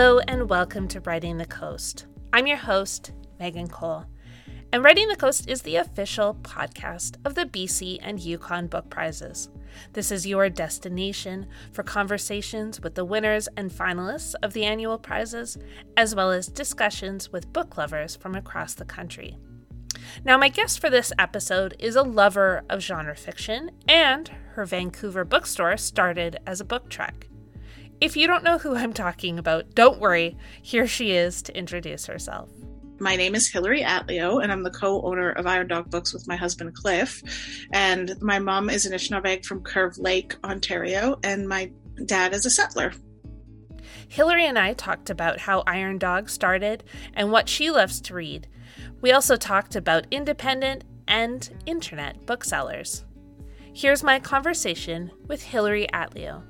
Hello, and welcome to Writing the Coast. I'm your host, Megan Cole. And Writing the Coast is the official podcast of the BC and Yukon Book Prizes. This is your destination for conversations with the winners and finalists of the annual prizes, as well as discussions with book lovers from across the country. Now, my guest for this episode is a lover of genre fiction, and her Vancouver bookstore started as a book truck. If you don't know who I'm talking about, don't worry, here she is to introduce herself. My name is Hilary Atleo, and I'm the co-owner of Iron Dog Books with my husband Cliff. And my mom is an Anishinaabe from Curve Lake, Ontario, and my dad is a settler. Hilary and I talked about how Iron Dog started and what she loves to read. We also talked about independent and internet booksellers. Here's my conversation with Hilary Atleo.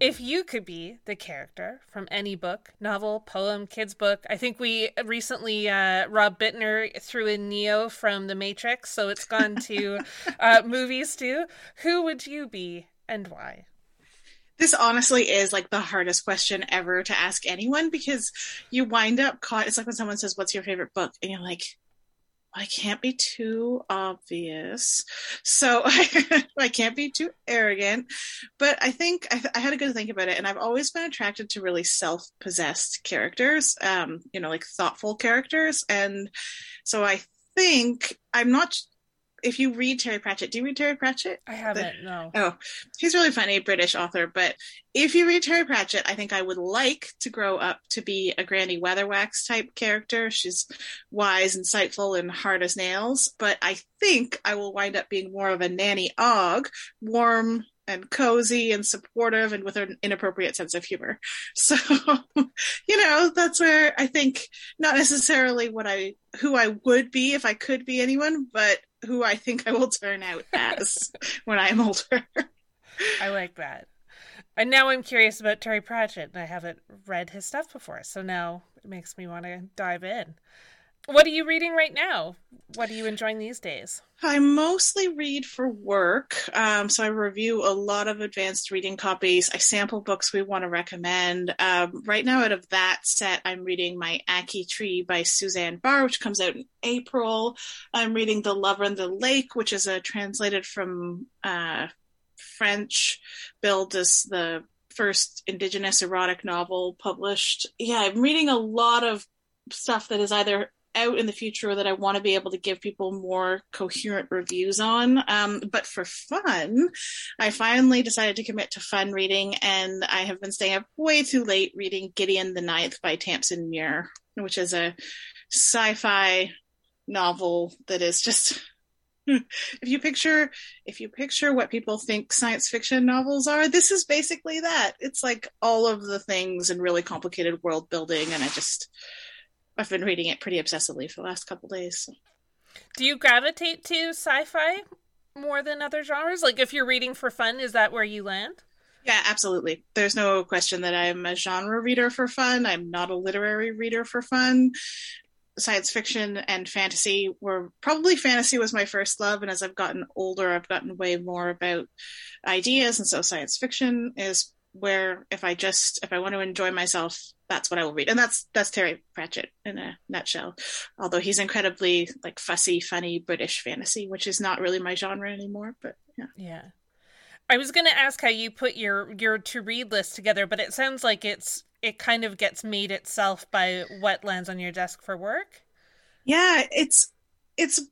If you could be the character from any book, novel, poem, kids book, I think we recently uh, Rob Bittner threw in Neo from The Matrix, so it's gone to uh, movies too. Who would you be and why? This honestly is like the hardest question ever to ask anyone because you wind up caught. It's like when someone says, "What's your favorite book?" and you're like, I can't be too obvious. So I, can't be too arrogant. But I think I, I, had a good think about it. And I've always been attracted to really self possessed characters, um, you know, like thoughtful characters. And so I think I'm not if you read Terry Pratchett, do you read Terry Pratchett? I haven't, the, no. Oh, he's really funny, British author. But if you read Terry Pratchett, I think I would like to grow up to be a Granny Weatherwax type character. She's wise, insightful, and hard as nails. But I think I will wind up being more of a Nanny Ogg, warm and cozy and supportive and with an inappropriate sense of humor. So, you know, that's where I think not necessarily what I who I would be if I could be anyone, but who I think I will turn out as when I'm older. I like that. And now I'm curious about Terry Pratchett, and I haven't read his stuff before, so now it makes me want to dive in. What are you reading right now? What are you enjoying these days? I mostly read for work. Um, so I review a lot of advanced reading copies. I sample books we want to recommend. Um, right now, out of that set, I'm reading My Ackee Tree by Suzanne Barr, which comes out in April. I'm reading The Lover in the Lake, which is a translated from uh, French, billed as the first Indigenous erotic novel published. Yeah, I'm reading a lot of stuff that is either out in the future that I want to be able to give people more coherent reviews on. Um, but for fun, I finally decided to commit to fun reading, and I have been staying up way too late reading Gideon the Ninth by Tamsyn Muir, which is a sci-fi novel that is just if you picture if you picture what people think science fiction novels are this is basically that it's like all of the things and really complicated world building and i just I've been reading it pretty obsessively for the last couple days. So. Do you gravitate to sci-fi more than other genres? Like if you're reading for fun, is that where you land? Yeah, absolutely. There's no question that I'm a genre reader for fun. I'm not a literary reader for fun. Science fiction and fantasy were probably fantasy was my first love, and as I've gotten older, I've gotten way more about ideas, and so science fiction is where if I just if I want to enjoy myself, that's what I will read. And that's that's Terry Pratchett in a nutshell. Although he's incredibly like fussy, funny British fantasy, which is not really my genre anymore. But yeah. Yeah. I was gonna ask how you put your your to read list together, but it sounds like it's it kind of gets made itself by what lands on your desk for work. Yeah, it's it's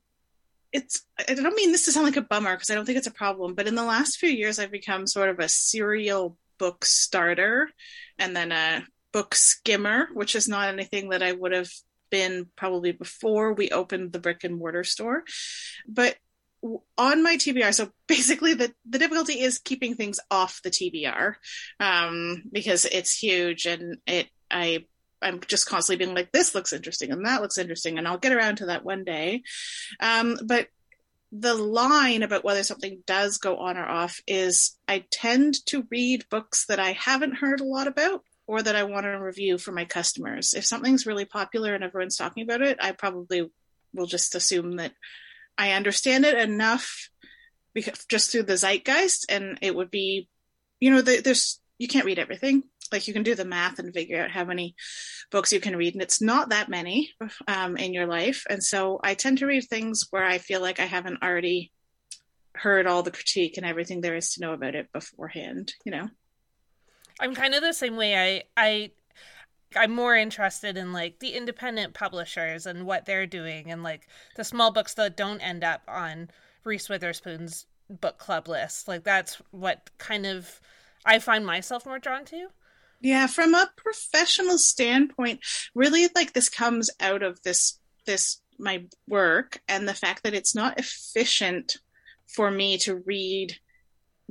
it's I don't mean this to sound like a bummer because I don't think it's a problem, but in the last few years I've become sort of a serial book starter and then a book skimmer, which is not anything that I would have been probably before we opened the brick and mortar store. But on my TBR, so basically the, the difficulty is keeping things off the TBR um, because it's huge and it I I'm just constantly being like this looks interesting and that looks interesting and I'll get around to that one day. Um, but the line about whether something does go on or off is I tend to read books that I haven't heard a lot about or that I want to review for my customers. If something's really popular and everyone's talking about it, I probably will just assume that I understand it enough because just through the zeitgeist and it would be you know there's you can't read everything. Like you can do the math and figure out how many books you can read and it's not that many um, in your life. And so i tend to read things where i feel like i haven't already heard all the critique and everything there is to know about it beforehand you know i'm kind of the same way. I i i'm more interested in like the independent publishers and what they're doing and like the small books that don't end up on reese witherspoon's book club list. Like that's what kind of i find myself more drawn to. Yeah from a professional standpoint really like this comes out of this this my work and the fact that it's not efficient for me to read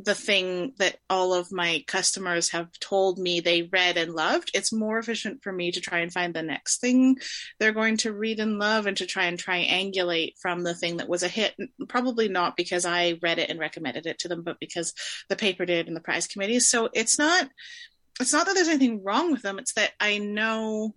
the thing that all of my customers have told me they read and loved. It's more efficient for me to try and find the next thing they're going to read and love and to try and triangulate from the thing that was a hit. Probably not because I read it and recommended it to them, but because the paper did and the prize committee. So it's not it's not that there's anything wrong with them. It's that I know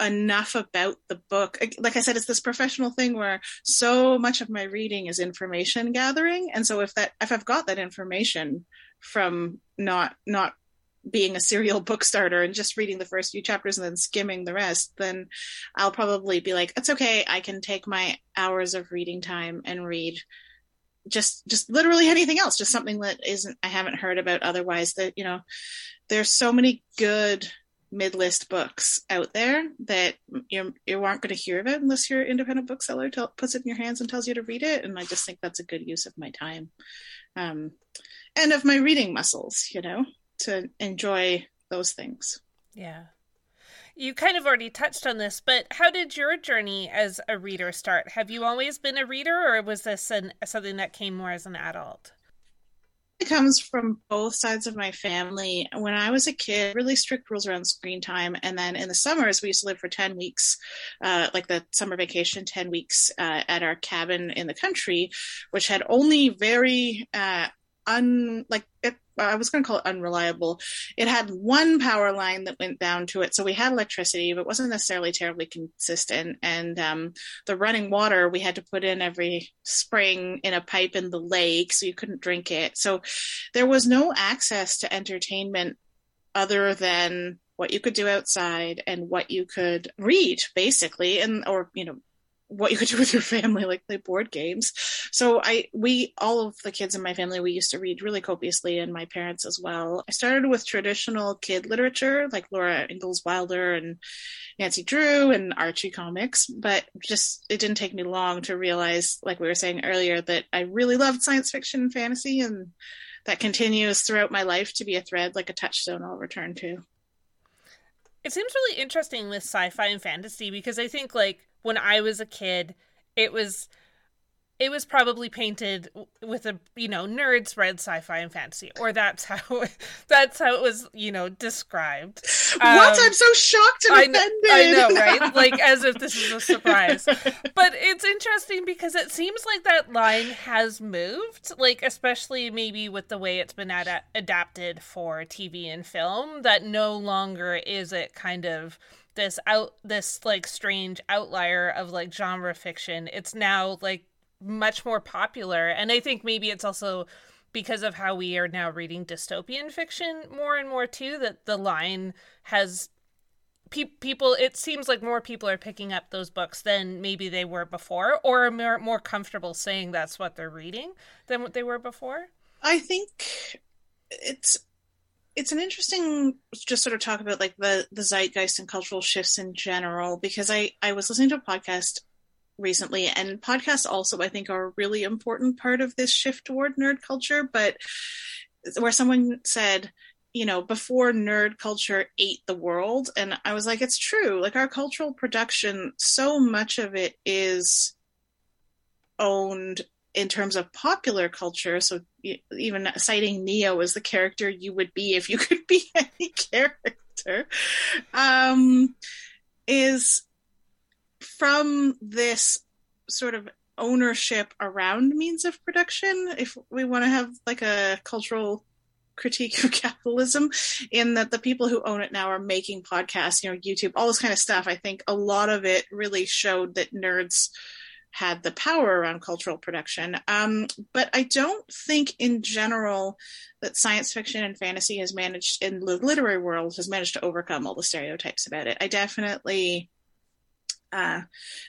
enough about the book. Like I said, it's this professional thing where so much of my reading is information gathering. And so if that if I've got that information from not not being a serial book starter and just reading the first few chapters and then skimming the rest, then I'll probably be like, it's okay, I can take my hours of reading time and read just just literally anything else, just something that isn't I haven't heard about otherwise that, you know, there's so many good mid-list books out there that you you aren't going to hear of it unless your independent bookseller tell, puts it in your hands and tells you to read it and i just think that's a good use of my time um, and of my reading muscles you know to enjoy those things. Yeah. You kind of already touched on this but how did your journey as a reader start? Have you always been a reader or was this an, something that came more as an adult it comes from both sides of my family. When I was a kid, really strict rules around screen time. And then in the summers, we used to live for 10 weeks, uh, like the summer vacation, 10 weeks uh, at our cabin in the country, which had only very uh, un like it, I was going to call it unreliable. It had one power line that went down to it, so we had electricity, but wasn't necessarily terribly consistent. And um, the running water we had to put in every spring in a pipe in the lake, so you couldn't drink it. So there was no access to entertainment other than what you could do outside and what you could read basically and or you know what you could do with your family, like play board games. So I, we, all of the kids in my family, we used to read really copiously, and my parents as well. I started with traditional kid literature, like Laura Ingalls Wilder and Nancy Drew and Archie comics, but just it didn't take me long to realize, like we were saying earlier, that I really loved science fiction and fantasy, and that continues throughout my life to be a thread, like a touchstone I'll return to. It seems really interesting with sci-fi and fantasy because I think like when I was a kid, it was it was probably painted with a you know nerds read sci-fi and fantasy or that's how that's how it was you know described. What? Um, i'm so shocked and I offended I know right? Like as if this is a surprise. But it's interesting because it seems like that line has moved like especially maybe with the way it's been ad- adapted for tv and film that no longer is it kind of this out this like strange outlier of like genre fiction it's now like much more popular. And i think maybe it's also because of how we are now reading dystopian fiction more and more too that the line has pe- people it seems like more people are picking up those books than maybe they were before or are more, more comfortable saying that's what they're reading than what they were before. I think it's it's an interesting just sort of talk about like the the zeitgeist and cultural shifts in general because I I was listening to a podcast recently and podcasts also I think are a really important part of this shift toward nerd culture but where someone said you know before nerd culture ate the world and I was like it's true. Like our cultural production so much of it is owned in terms of popular culture, so even citing Neo as the character you would be if you could be any character, um, is from this sort of ownership around means of production. If we want to have like a cultural critique of capitalism, in that the people who own it now are making podcasts, you know, YouTube, all this kind of stuff. I think a lot of it really showed that nerds had the power around cultural production. Um, but I don't think, in general, that science fiction and fantasy has managed, in the literary world, has managed to overcome all the stereotypes about it. I definitely. Uh,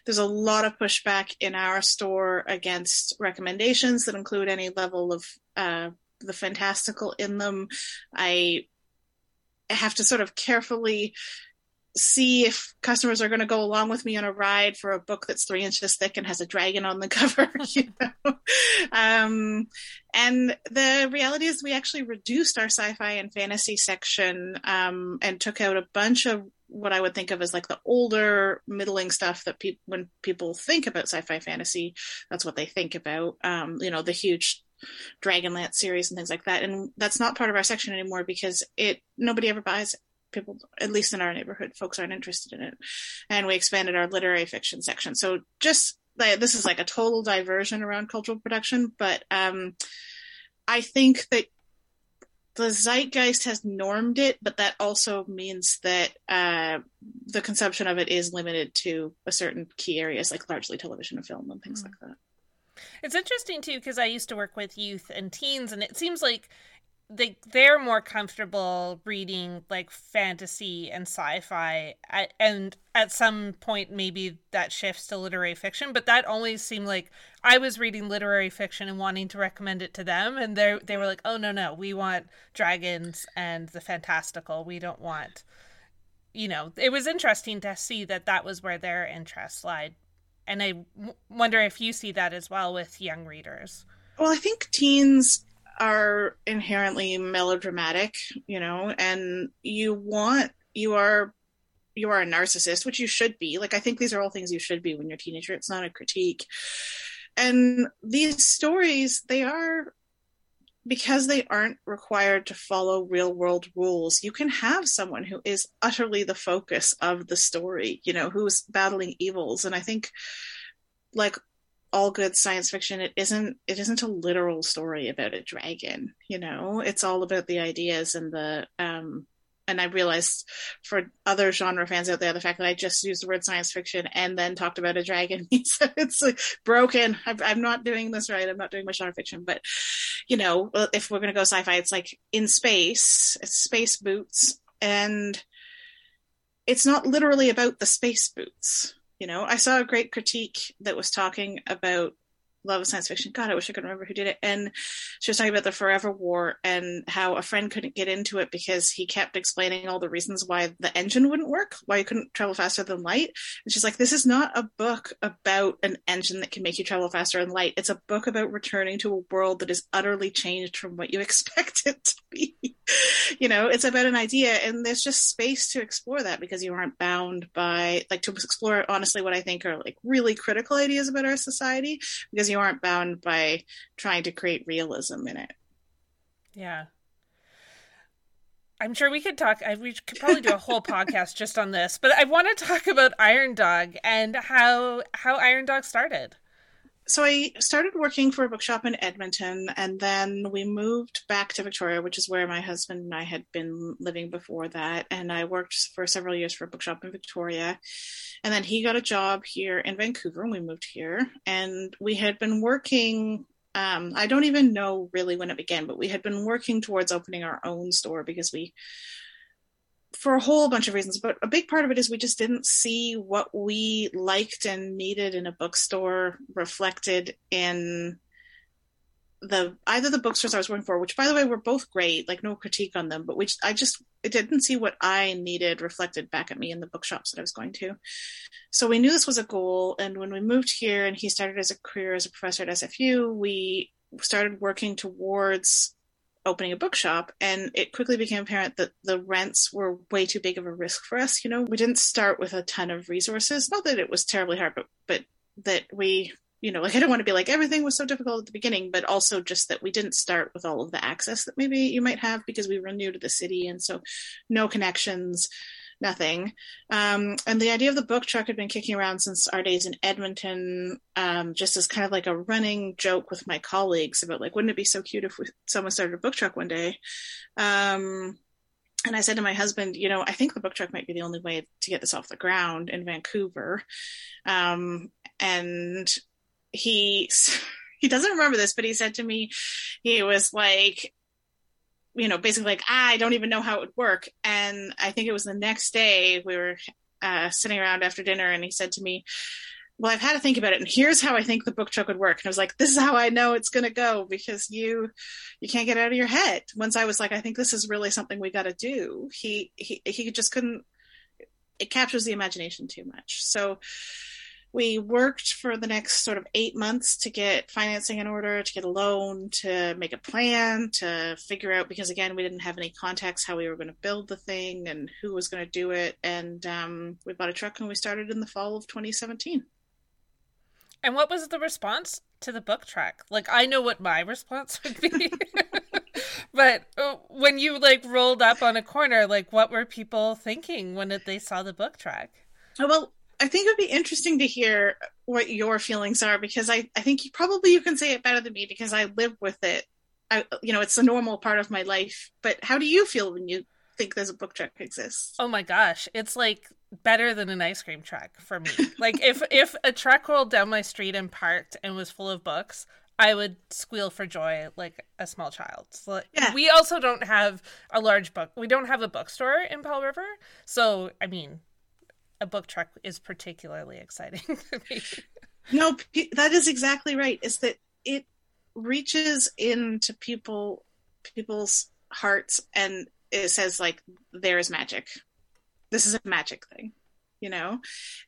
there's a lot of pushback in our store against recommendations that include any level of uh, the fantastical in them. I have to sort of carefully see if customers are going to go along with me on a ride for a book that's three inches thick and has a dragon on the cover you know um, and the reality is we actually reduced our sci-fi and fantasy section um, and took out a bunch of what i would think of as like the older middling stuff that people when people think about sci-fi fantasy that's what they think about um, you know the huge Dragonlance series and things like that. And that's not part of our section anymore because it nobody ever buys it people, at least in our neighborhood, folks aren't interested in it. And we expanded our literary fiction section. So just like, this is like a total diversion around cultural production, but um, I think that the zeitgeist has normed it, but that also means that uh, the consumption of it is limited to a certain key areas, like largely television and film and things mm. like that. It's interesting too because I used to work with youth and teens, and it seems like they they're more comfortable reading like fantasy and sci-fi. At, and at some point maybe that shifts to literary fiction but that always seemed like i was reading literary fiction and wanting to recommend it to them and they they were like oh no no we want dragons and the fantastical. We don't want you know it was interesting to see that that was where their interests lied. And I w- wonder if you see that as well with young readers. Well i think teens are inherently melodramatic, you know, and you want you are you are a narcissist, which you should be. Like I think these are all things you should be when you're a teenager. It's not a critique. And these stories, they are because they aren't required to follow real world rules, you can have someone who is utterly the focus of the story, you know, who's battling evils. And I think like all good science fiction it isn't it isn't a literal story about a dragon you know it's all about the ideas and the um and I realized for other genre fans out there, the fact that I just used the word science fiction and then talked about a dragon means it's like broken. I'm, I'm, not doing this right. I'm not doing my genre fiction. But, you know, if we're going to go sci fi, it's like in space, it's space boots. And it's not literally about the space boots. You know, I saw a great critique that was talking about love of science fiction. God, I wish I could remember who did it. And she was talking about the Forever War and how a friend couldn't get into it because he kept explaining all the reasons why the engine wouldn't work, why you couldn't travel faster than light. And she's like, this is not a book about an engine that can make you travel faster than light. It's a book about returning to a world that is utterly changed from what you expect it to be. you know, it's about an idea and there's just space to explore that because you aren't bound by like to explore honestly what I think are like really critical ideas about our society because you aren't bound by trying to create realism in it. Yeah. I'm sure we could talk. I, we could probably do a whole podcast just on this, but I want to talk about Iron Dog and how how Iron Dog started. So I started working for a bookshop in Edmonton, and then we moved back to Victoria, which is where my husband and I had been living before that. And I worked for several years for a bookshop in Victoria. And then he got a job here in Vancouver, and we moved here. And we had been working um, I don't even know really when it began, but we had been working towards opening our own store because we for a whole bunch of reasons, but a big part of it is we just didn't see what we liked and needed in a bookstore reflected in the either the bookstores I was working for, which by the way were both great, like no critique on them, but which I just it didn't see what I needed reflected back at me in the bookshops that I was going to. So we knew this was a goal, and when we moved here and he started as a career as a professor at SFU, we started working towards opening a bookshop and it quickly became apparent that the rents were way too big of a risk for us you know? We didn't start with a ton of resources. Not that it was terribly hard but but that we you know like i don't want to be like everything was so difficult at the beginning but also just that we didn't start with all of the access that maybe you might have because we were new to the city and so no connections nothing. Um, and the idea of the book truck had been kicking around since our days in Edmonton, um, just as kind of like a running joke with my colleagues about like, wouldn't it be so cute if we, someone started a book truck one day? Um, and I said to my husband, you know, I think the book truck might be the only way to get this off the ground in Vancouver. Um, and he he doesn't remember this, but he said to me, he was like, you know, basically like, ah, I don't even know how it would work. And I think it was the next day we were uh, sitting around after dinner, and he said to me, well, I've had to think about it, and here's how I think the book truck would work. And I was like, this is how I know it's going to go because you, you can't get out of your head. Once I was like, I think this is really something we got to do. He, he, he just couldn't. It captures the imagination too much. So, we worked for the next sort of eight months to get financing in order, to get a loan, to make a plan, to figure out because again we didn't have any contacts how we were going to build the thing and who was going to do it. And um, we bought a truck and we started in the fall of 2017. And what was the response to the book truck? Like I know what my response would be. but uh, when you like rolled up on a corner, like what were people thinking when they saw the book truck? Oh, well, I think it would be interesting to hear what your feelings are because I, I think you probably you can say it better than me because I live with it. I, you know, it's a normal part of my life. But how do you feel when you think there's a book truck exists? Oh my gosh, it's like better than an ice cream truck for me. like if if a truck rolled down my street and parked and was full of books, I would squeal for joy like a small child. So yeah. We also don't have a large book. We don't have a bookstore in Powell River. So, I mean, a book truck is particularly exciting. No, that is exactly right. Is that it reaches into people people's hearts and it says like there is magic. This is a magic thing, you know?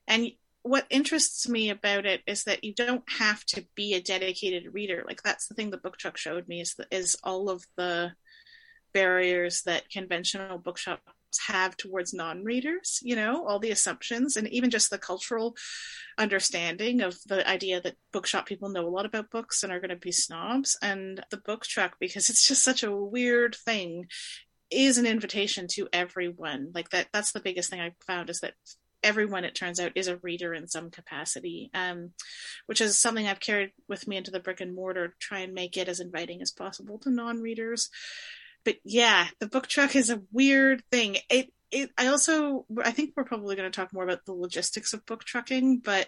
And what interests me about it is that you don't have to be a dedicated reader. Like that's the thing the book truck showed me is the, is all of the barriers that conventional bookshop have towards non-readers you know all the assumptions and even just the cultural understanding of the idea that bookshop people know a lot about books and are going to be snobs. And the book truck because it's just such a weird thing is an invitation to everyone. Like that that's the biggest thing i found is that everyone it turns out is a reader in some capacity um, which is something i've carried with me into the brick and mortar try and make it as inviting as possible to non-readers but yeah, the book truck is a weird thing. It it, I also I think we're probably going to talk more about the logistics of book trucking, but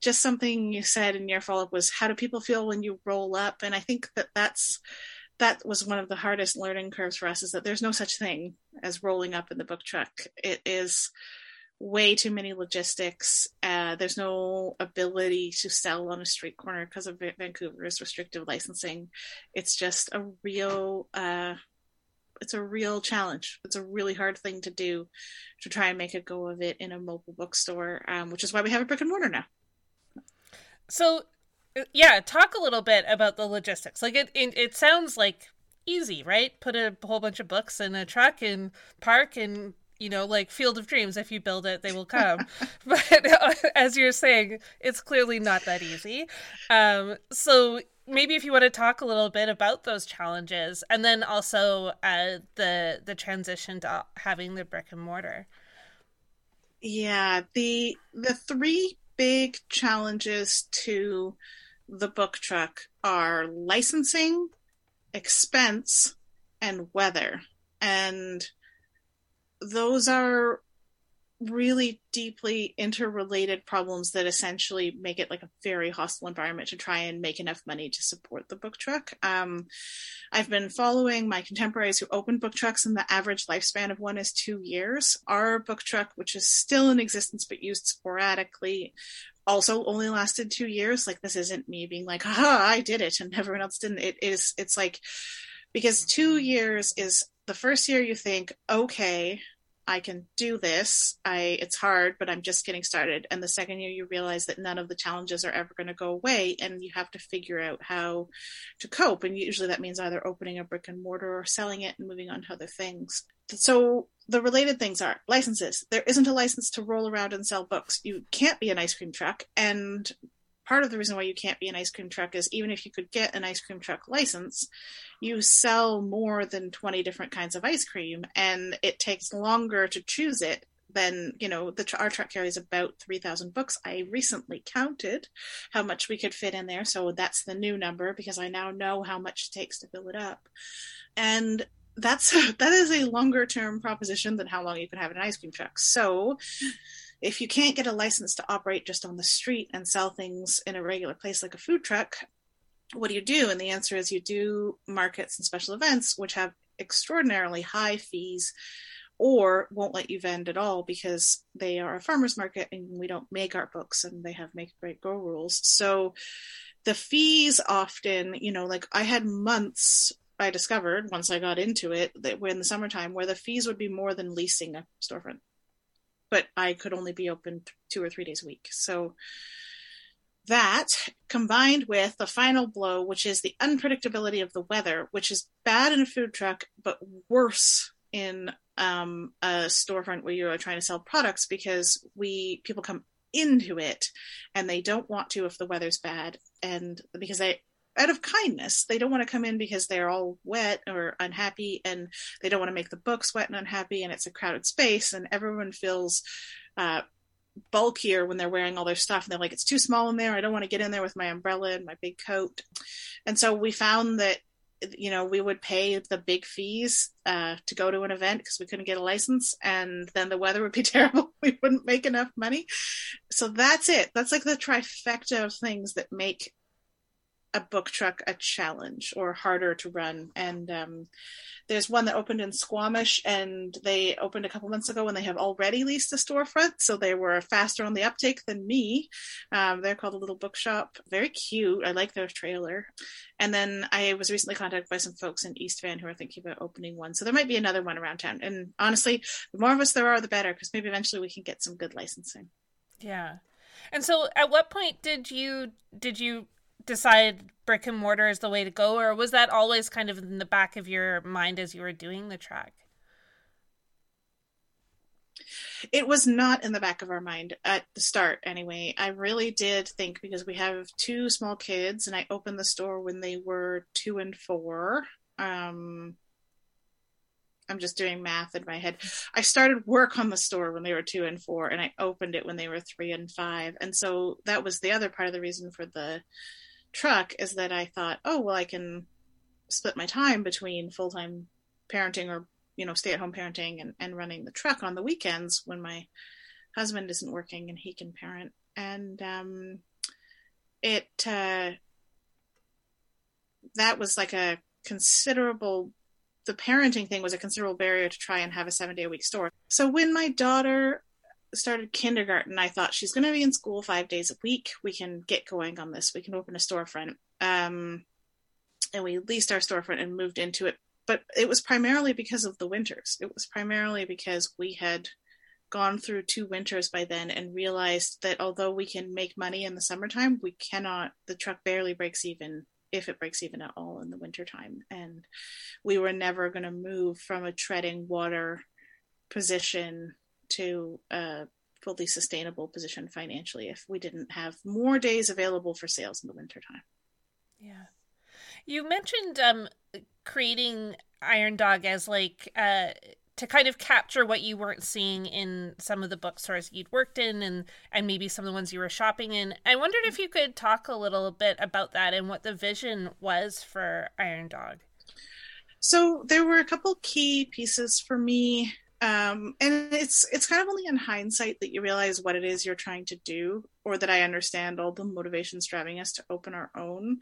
just something you said in your follow up was how do people feel when you roll up? And I think that that's that was one of the hardest learning curves for us is that there's no such thing as rolling up in the book truck. It is way too many logistics. Uh, there's no ability to sell on a street corner because of Vancouver's restrictive licensing. It's just a real uh, it's a real challenge. It's a really hard thing to do to try and make a go of it in a mobile bookstore, um, which is why we have a brick and mortar now. So, uh, yeah, talk a little bit about the logistics. Like it, it, it sounds like easy, right? Put a whole bunch of books in a truck and park and you know, like Field of Dreams. If you build it, they will come. but uh, as you're saying, it's clearly not that easy. Um, so maybe if you want to talk a little bit about those challenges and then also uh, the the transition to having the brick and mortar. Yeah the the three big challenges to the book truck are licensing expense and weather. And those are really deeply interrelated problems that essentially make it like a very hostile environment to try and make enough money to support the book truck. Um, I've been following my contemporaries who open book trucks, and the average lifespan of one is two years. Our book truck, which is still in existence but used sporadically, also only lasted two years. Like this isn't me being like, "Ha, I did it," and everyone else didn't. It is. It's like because two years is the first year you think, okay, I can do this. I it's hard, but I'm just getting started. And the second year you realize that none of the challenges are ever going to go away and you have to figure out how to cope. And usually that means either opening a brick and mortar or selling it and moving on to other things. So the related things are licenses. There isn't a license to roll around and sell books. You can't be an ice cream truck and part of the reason why you can't be an ice cream truck is even if you could get an ice cream truck license, you sell more than 20 different kinds of ice cream and it takes longer to choose it than you know the our truck carries about 3000 books. I recently counted how much we could fit in there so that's the new number because i now know how much it takes to fill it up. And that's that is a longer term proposition than how long you can have an ice cream truck. So if you can't get a license to operate just on the street and sell things in a regular place like a food truck, what do you do? And the answer is you do markets and special events, which have extraordinarily high fees or won't let you vend at all because they are a farmer's market and we don't make our books and they have make great go rules. So the fees often, you know, like I had months I discovered once I got into it that were in the summertime where the fees would be more than leasing a storefront. But I could only be open two or three days a week. So that combined with the final blow, which is the unpredictability of the weather, which is bad in a food truck, but worse in um, a storefront where you are trying to sell products because we people come into it and they don't want to if the weather's bad and because they out of kindness they don't want to come in because they're all wet or unhappy and they don't want to make the books wet and unhappy and it's a crowded space and everyone feels uh, bulkier when they're wearing all their stuff and they're like it's too small in there i don't want to get in there with my umbrella and my big coat and so we found that you know, we would pay the big fees uh, to go to an event because we couldn't get a license, and then the weather would be terrible. We wouldn't make enough money. So that's it. That's like the trifecta of things that make a book truck a challenge or harder to run. And um, there's one that opened in Squamish, and they opened a couple months ago, and they have already leased a storefront, so they were faster on the uptake than me. Um, they're called a Little Bookshop. Very cute. I like their trailer. And then I was recently contacted by some folks in East Van who are thinking about opening one. So there might be another one around town. And honestly, the more of us there are, the better, because maybe eventually we can get some good licensing. Yeah. And so at what point did you did you decide brick and mortar is the way to go, or was that always kind of in the back of your mind as you were doing the track? It was not in the back of our mind at the start, anyway. I really did think because we have two small kids, and I opened the store when they were two and four. Um, I'm just doing math in my head. I started work on the store when they were two and four, and I opened it when they were three and five. And so that was the other part of the reason for the truck is that I thought, oh, well, I can split my time between full time parenting or, you know, stay at home parenting and, and running the truck on the weekends when my husband isn't working and he can parent. And um, it, uh, that was like a considerable the parenting thing was a considerable barrier to try and have a seven day a week store. So when my daughter started kindergarten, I thought she's going to be in school five days a week. We can get going on this. We can open a storefront. Um, and we leased our storefront and moved into it. But it was primarily because of the winters. It was primarily because we had gone through two winters by then and realized that although we can make money in the summertime, we cannot, the truck barely breaks even if it breaks even at all in the wintertime. And we were never going to move from a treading water position to a fully sustainable position financially if we didn't have more days available for sales in the wintertime. Yeah. You mentioned um, creating Iron Dog as like uh, to kind of capture what you weren't seeing in some of the bookstores you'd worked in and and maybe some of the ones you were shopping in. I wondered if you could talk a little bit about that and what the vision was for Iron Dog. So there were a couple key pieces for me um, and it's it's kind of only in hindsight that you realize what it is you're trying to do or that I understand all the motivations driving us to open our own.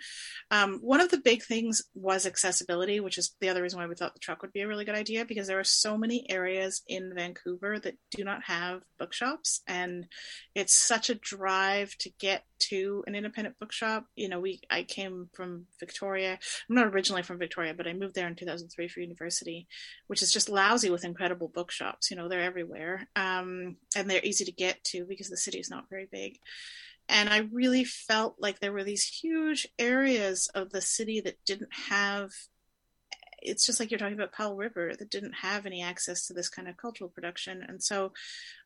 Um, one of the big things was accessibility, which is the other reason why we thought the truck would be a really good idea because there are so many areas in Vancouver that do not have bookshops, and it's such a drive to get to an independent bookshop. You know, we I came from Victoria. I'm not originally from Victoria, but I moved there in 2003 for university, which is just lousy with incredible bookshops. You know, they're everywhere, um, and they're easy to get to because the city is not very big. And I really felt like there were these huge areas of the city that didn't have it's just like you're talking about Powell River that didn't have any access to this kind of cultural production. And so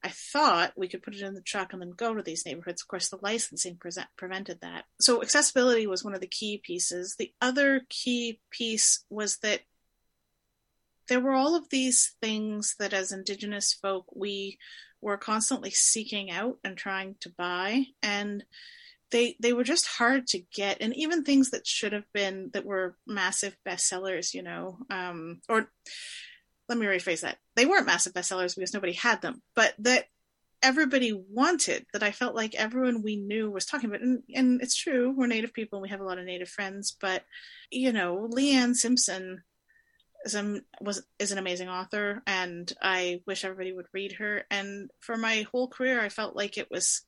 I thought we could put it in the truck and then go to these neighborhoods. Of course, the licensing present, prevented that. So accessibility was one of the key pieces. The other key piece was that there were all of these things that as Indigenous folk we were constantly seeking out and trying to buy and they they were just hard to get and even things that should have been that were massive bestsellers you know um, or let me rephrase that they weren't massive bestsellers because nobody had them but that everybody wanted that I felt like everyone we knew was talking about. And, and it's true, we're Native people and we have a lot of Native friends, but you know, Leanne Simpson is, a, was, is an amazing author and I wish everybody would read her. And for my whole career, I felt like it was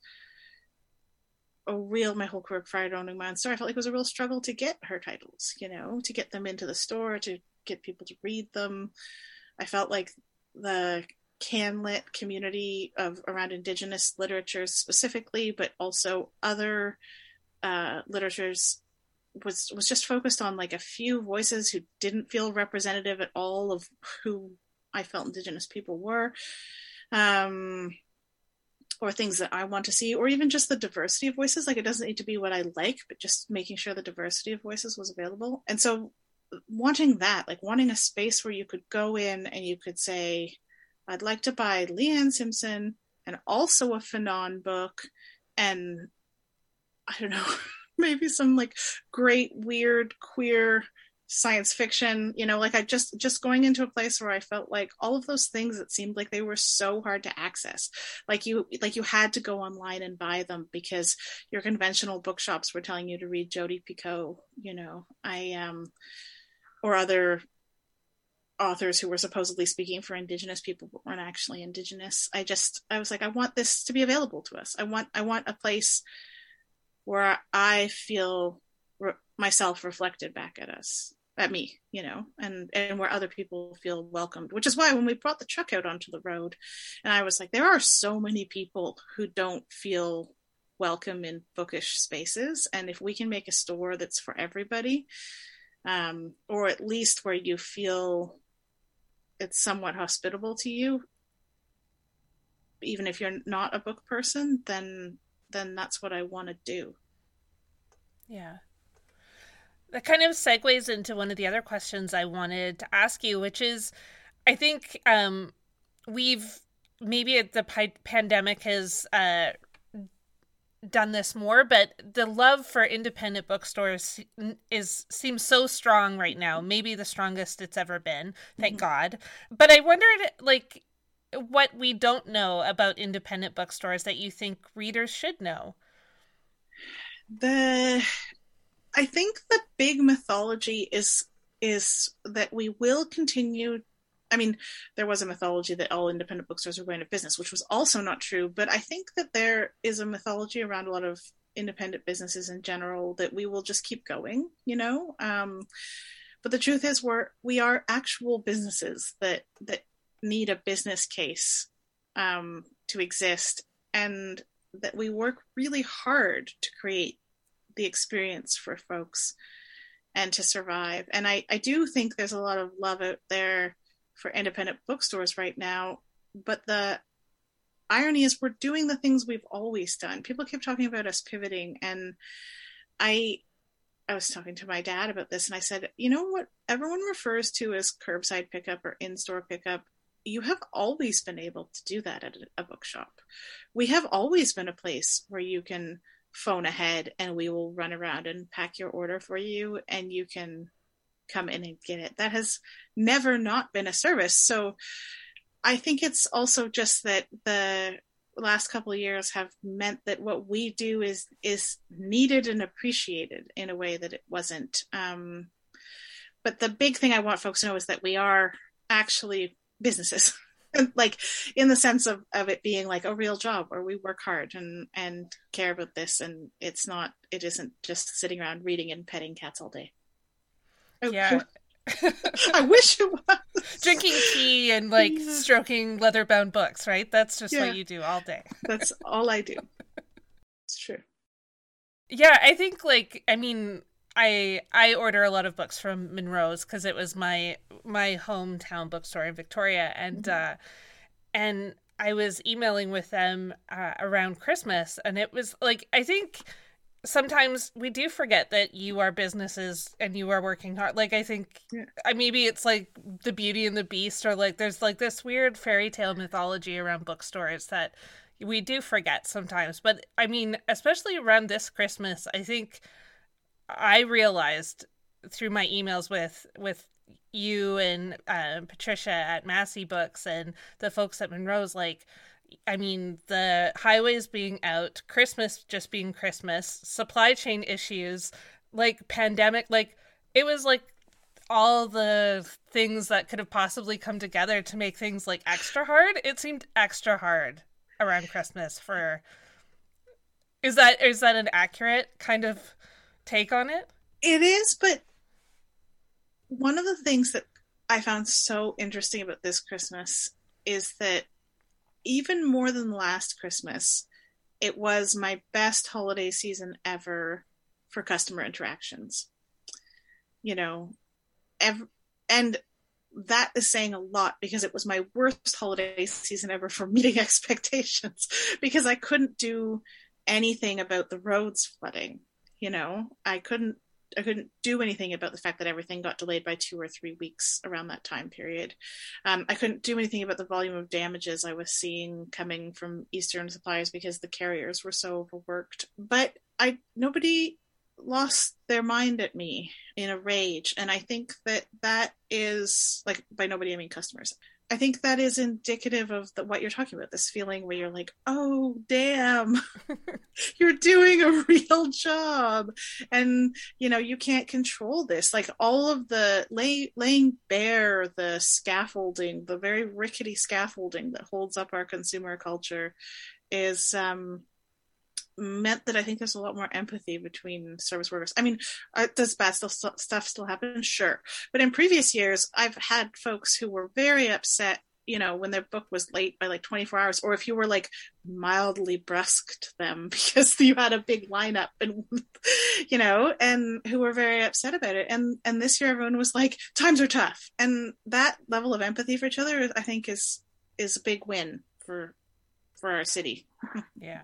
a real, my whole career prior to owning my own store, I felt like it was a real struggle to get her titles, you know, to get them into the store, to get people to read them. I felt like the CanLit community of around Indigenous literature specifically, but also other uh, literatures was was just focused on like a few voices who didn't feel representative at all of who I felt Indigenous people were, um, or things that I want to see, or even just the diversity of voices. Like it doesn't need to be what I like, but just making sure the diversity of voices was available. And so, wanting that, like wanting a space where you could go in and you could say, I'd like to buy Leanne Simpson and also a Fanon book and I don't know, maybe some like great weird queer science fiction, you know, like I just just going into a place where I felt like all of those things that seemed like they were so hard to access. Like you like you had to go online and buy them because your conventional bookshops were telling you to read Jodi Picoult, you know. I um or other authors who were supposedly speaking for indigenous people but weren't actually indigenous i just i was like i want this to be available to us i want i want a place where i feel re- myself reflected back at us at me you know and and where other people feel welcomed which is why when we brought the truck out onto the road and i was like there are so many people who don't feel welcome in bookish spaces and if we can make a store that's for everybody um, or at least where you feel it's somewhat hospitable to you even if you're not a book person then then that's what i want to do yeah that kind of segues into one of the other questions i wanted to ask you which is i think um we've maybe the pandemic has uh done this more, but the love for independent bookstores is seems so strong right now. Maybe the strongest it's ever been. Thank mm-hmm. God. But I wondered, like, what we don't know about independent bookstores that you think readers should know. The, I think the big mythology is is that we will continue I mean, there was a mythology that all independent bookstores were going to business, which was also not true. But I think that there is a mythology around a lot of independent businesses in general that we will just keep going, you know. Um, but the truth is, we're we are actual businesses that that need a business case um, to exist, and that we work really hard to create the experience for folks and to survive. And I I do think there's a lot of love out there for independent bookstores right now. But the irony is we're doing the things we've always done. People keep talking about us pivoting and I I was talking to my dad about this and I said, you know what everyone refers to as curbside pickup or in-store pickup, you have always been able to do that at a bookshop. We have always been a place where you can phone ahead and we will run around and pack your order for you and you can come in and get it. That has never not been a service. So I think it's also just that the last couple of years have meant that what we do is is needed and appreciated in a way that it wasn't. Um, but the big thing I want folks to know is that we are actually businesses. like in the sense of, of it being like a real job where we work hard and and care about this and it's not it isn't just sitting around reading and petting cats all day yeah. I wish it was. Drinking tea and like yeah. stroking leather bound books, right? That's just yeah. what you do all day. That's all I do. It's true. Yeah, I think like I mean I I order a lot of books from Munro's because it was my my hometown bookstore in Victoria, and mm-hmm. uh, and I was emailing with them uh, around Christmas, and it was like I think sometimes we do forget that you are businesses and you are working hard. Like I think yeah. I maybe it's like the Beauty and the Beast or like there's like this weird fairy tale mythology around bookstores that we do forget sometimes. But I mean, especially around this Christmas, I think I realized through my emails with with you and uh, Patricia at Massy Books and the folks at Munro's, like I mean, the highways being out, Christmas just being Christmas, supply chain issues, like pandemic, like it was like all the things that could have possibly come together to make things like extra hard. It seemed extra hard around Christmas for Is that is that an accurate kind of take on it? It is, but one of the things that I found so interesting about this Christmas is that even more than last Christmas, it was my best holiday season ever for customer interactions. You know, and that is saying a lot because it was my worst holiday season ever for meeting expectations because I couldn't do anything about the roads flooding. You know, I couldn't I couldn't do anything about the fact that everything got delayed by two or three weeks around that time period. Um, I couldn't do anything about the volume of damages I was seeing coming from Eastern suppliers because the carriers were so overworked. But I nobody lost their mind at me in a rage, and I think that that is like by nobody I mean customers. I think that is indicative of the, what you're talking about. This feeling where you're like, "Oh, damn, you're doing a real job," and you know you can't control this. Like all of the lay, laying bare the scaffolding, the very rickety scaffolding that holds up our consumer culture, is um, meant that I think there's a lot more empathy between service workers. I mean, uh, does bad stuff, stuff still happen? Sure. But in previous years, I've had folks who were very upset, you know, when their book was late by like 24 hours, or if you were like mildly brusqued them because you had a big lineup and, you know, and who were very upset about it. And, and this year everyone was like, times are tough. And that level of empathy for each other, I think is, is a big win for, for our city. yeah.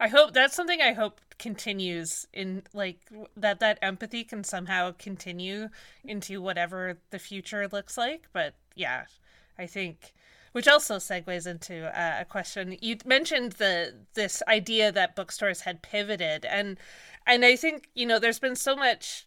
I hope that's something I hope continues in like that that empathy can somehow continue into whatever the future looks like. But yeah, I think which also segues into uh, a question you mentioned the this idea that bookstores had pivoted and and I think you know there's been so much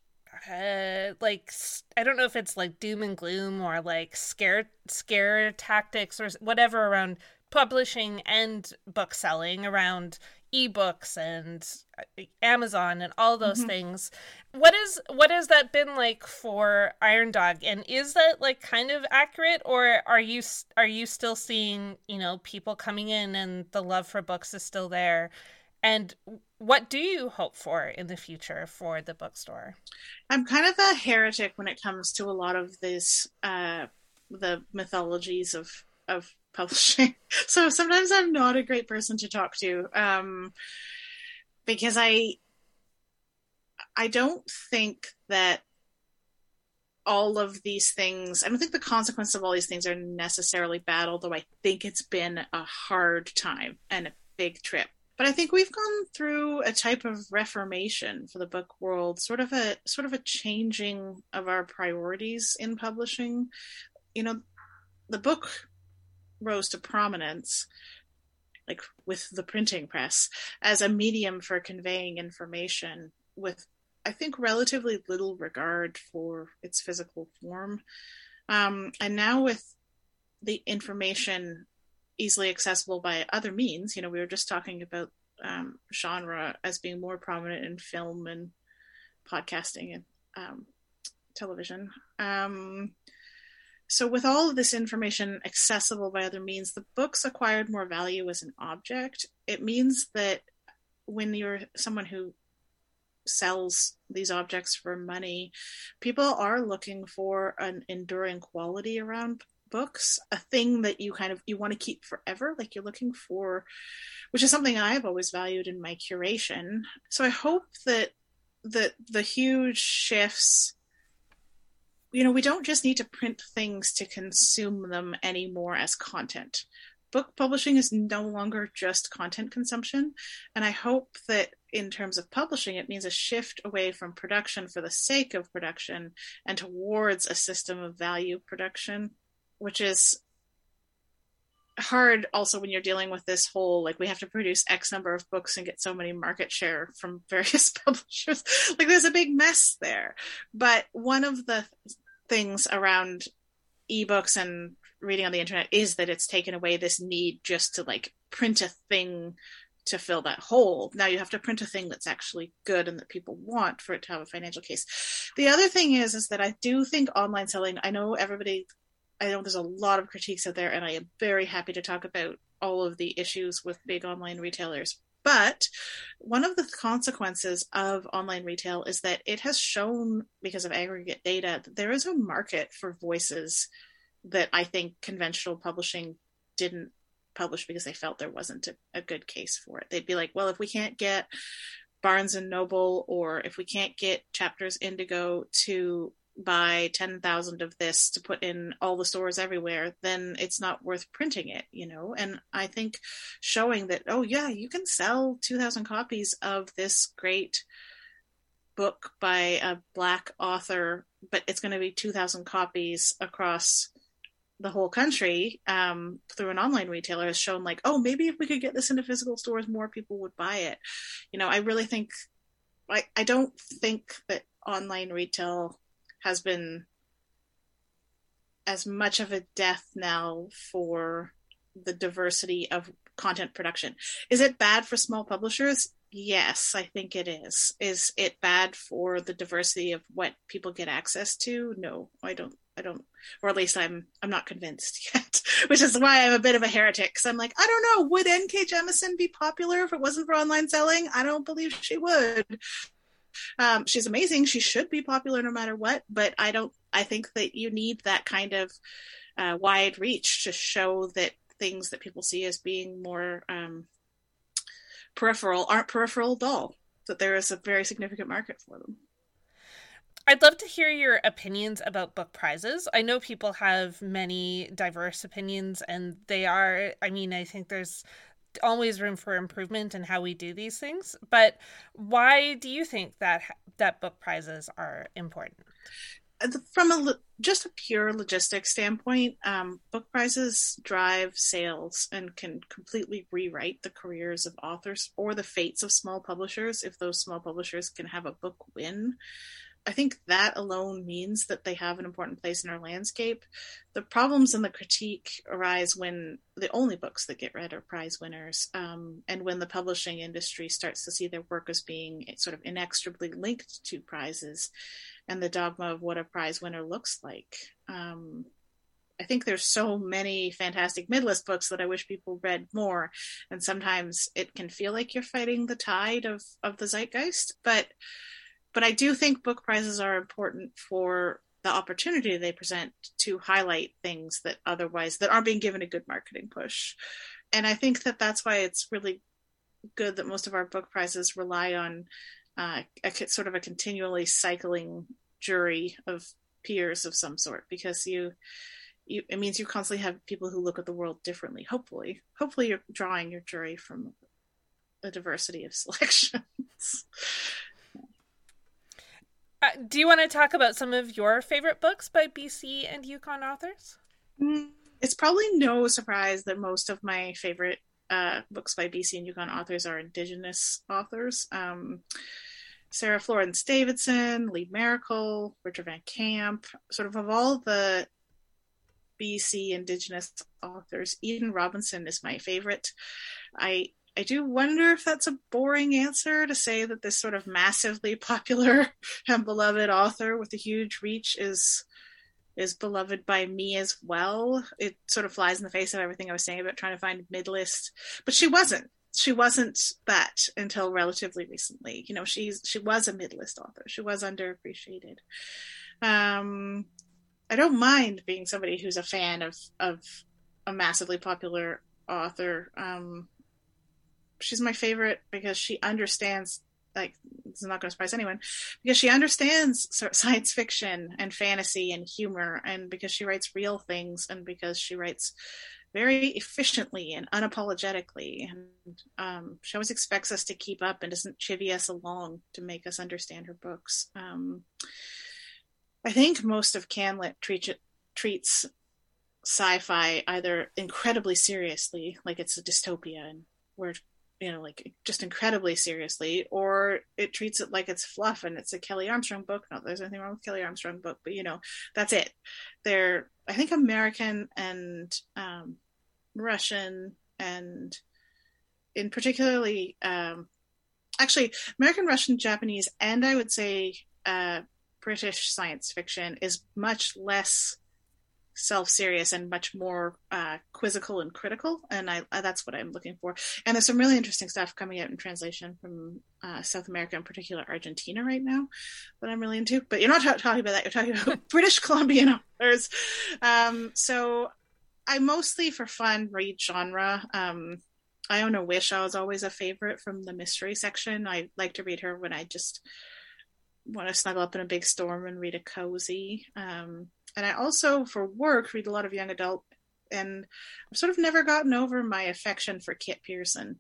uh, like I don't know if it's like doom and gloom or like scare scare tactics or whatever around publishing and book selling around ebooks and uh, Amazon and all those mm-hmm. things. What is what has that been like for Iron Dog and is that like kind of accurate or are you are you still seeing, you know, people coming in and the love for books is still there? And what do you hope for in the future for the bookstore? I'm kind of a heretic when it comes to a lot of this uh the mythologies of of publishing. So sometimes I'm not a great person to talk to um, because I I don't think that all of these things, I don't think the consequence of all these things are necessarily bad, although I think it's been a hard time and a big trip. But I think we've gone through a type of reformation for the book world, sort of a sort of a changing of our priorities in publishing. You know, the book rose to prominence like with the printing press as a medium for conveying information with i think relatively little regard for its physical form. Um, and now with the information easily accessible by other means you know we were just talking about um, genre as being more prominent in film and podcasting and um, television. Um, so, with all of this information accessible by other means, the books acquired more value as an object. It means that when you're someone who sells these objects for money, people are looking for an enduring quality around books, a thing that you kind of you want to keep forever, like you're looking for, which is something I've always valued in my curation. So I hope that that the huge shifts you know, we don't just need to print things to consume them anymore as content. Book publishing is no longer just content consumption. And I hope that in terms of publishing, it means a shift away from production for the sake of production and towards a system of value production, which is hard also when you're dealing with this whole like we have to produce x number of books and get so many market share from various publishers like there's a big mess there but one of the things around ebooks and reading on the internet is that it's taken away this need just to like print a thing to fill that hole. Now you have to print a thing that's actually good and that people want for it to have a financial case. The other thing is is that I do think online selling, I know everybody I know there's a lot of critiques out there and I am very happy to talk about all of the issues with big online retailers. But one of the consequences of online retail is that it has shown, because of aggregate data, that there is a market for voices that I think conventional publishing didn't publish because they felt there wasn't a, a good case for it. They'd be like, well, if we can't get Barnes and Noble or if we can't get Chapters Indigo to buy 10,000 of this to put in all the stores everywhere, then it's not worth printing it, you know? And I think showing that, oh, yeah, you can sell 2,000 copies of this great book by a black author, but it's going to be 2,000 copies across the whole country um, through an online retailer has shown like, oh, maybe if we could get this into physical stores, more people would buy it. You know, I really think, I, I don't think that online retail has been as much of a death knell for the diversity of content production. Is it bad for small publishers? Yes, I think it is. Is it bad for the diversity of what people get access to? No, I don't I don't, or at least I'm, I'm not convinced yet, which is why I'm a bit of a heretic. Cause I'm like, I don't know, would N.K. Jemisin be popular if it wasn't for online selling? I don't believe she would. Um, she's amazing. She should be popular no matter what, but I don't, I think that you need that kind of uh, wide reach to show that things that people see as being more um, peripheral aren't peripheral at all. that there is a very significant market for them. I'd love to hear your opinions about book prizes. I know people have many diverse opinions, and they are, I mean, I think there's always room for improvement in how we do these things. But why do you think that that book prizes are important? Uh, from a just a pure logistics standpoint, um, book prizes drive sales and can completely rewrite the careers of authors or the fates of small publishers if those small publishers can have a book win. I think that alone means that they have an important place in our landscape. The problems and the critique arise when the only books that get read are prize winners, um, and when the publishing industry starts to see their work as being sort of inextricably linked to prizes and the dogma of what a prize winner looks like. Um, I think there's so many fantastic midlist books that I wish people read more, and sometimes it can feel like you're fighting the tide of of the zeitgeist, but but I do think book prizes are important for the opportunity they present to highlight things that otherwise that aren't being given a good marketing push. And I think that that's why it's really good that most of our book prizes rely on uh, a sort of a continually cycling jury of peers of some sort because you you it means you constantly have people who look at the world differently hopefully hopefully you're drawing your jury from a diversity of selections uh, do you want to talk about some of your favorite books by BC and Yukon authors? Mm, it's probably no surprise that most of my favorite uh, books by BC and Yukon authors are Indigenous authors. Um, Sarah Florence Davidson, Lee Maracle, Richard Van Camp, sort of of all the BC Indigenous authors, Eden Robinson is my favorite. I I do wonder if that's a boring answer to say that this sort of massively popular and beloved author with a huge reach is is beloved by me as well. It sort of flies in the face of everything I was saying about trying to find midlist, but she wasn't. She wasn't that until relatively recently. You know, she's she was a midlist author. She was underappreciated. Um, I don't mind being somebody who's a fan of of a massively popular author. Um, she's my favorite because she understands like this is not going to surprise anyone because she understands science fiction and fantasy and humor and because she writes real things and because she writes very efficiently and unapologetically. And um, she always expects us to keep up and doesn't chivvy us along to make us understand her books. Um, i think most of canlit treat treats sci-fi either incredibly seriously like it's a dystopia and we're you know, like just incredibly seriously, or it treats it like it's fluff and it's a Kelley Armstrong book. Not there's anything wrong with Kelley Armstrong book, but you know, that's it. There, I think American and um, Russian and in particularly um, actually American, Russian, Japanese, and I would say uh, British science fiction is much less self-serious and much more uh, quizzical and critical and I, I, that's what i'm looking for. And there's some really interesting stuff coming out in translation from uh, south america in particular argentina right now that i'm really into. But you're not t- talking about that you're talking about british columbian authors. Um, so i mostly for fun read genre. Um, Iona I was always a favorite from the mystery section. I like to read her when i just want to snuggle up in a big storm and read a cozy um, and I also, for work, read a lot of young adult, and I've sort of never gotten over my affection for Kit Pearson.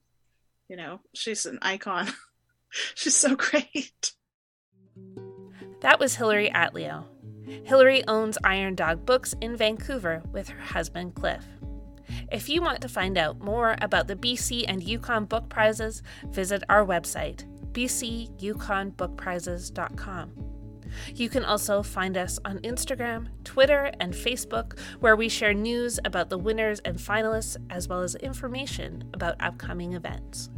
You know, she's an icon. she's so great. That was Hilary Atleo. Hilary owns Iron Dog Books in Vancouver with her husband Cliff. If you want to find out more about the BC and Yukon Book Prizes, visit our website, bcyukonbookprizes.com. You can also find us on Instagram, Twitter, and Facebook, where we share news about the winners and finalists, as well as information about upcoming events.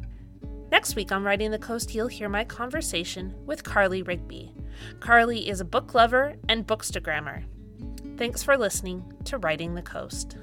Next week on Writing the Coast, you'll hear my conversation with Carly Rigby. Carly is a book lover and bookstagrammer. Thanks for listening to Writing the Coast.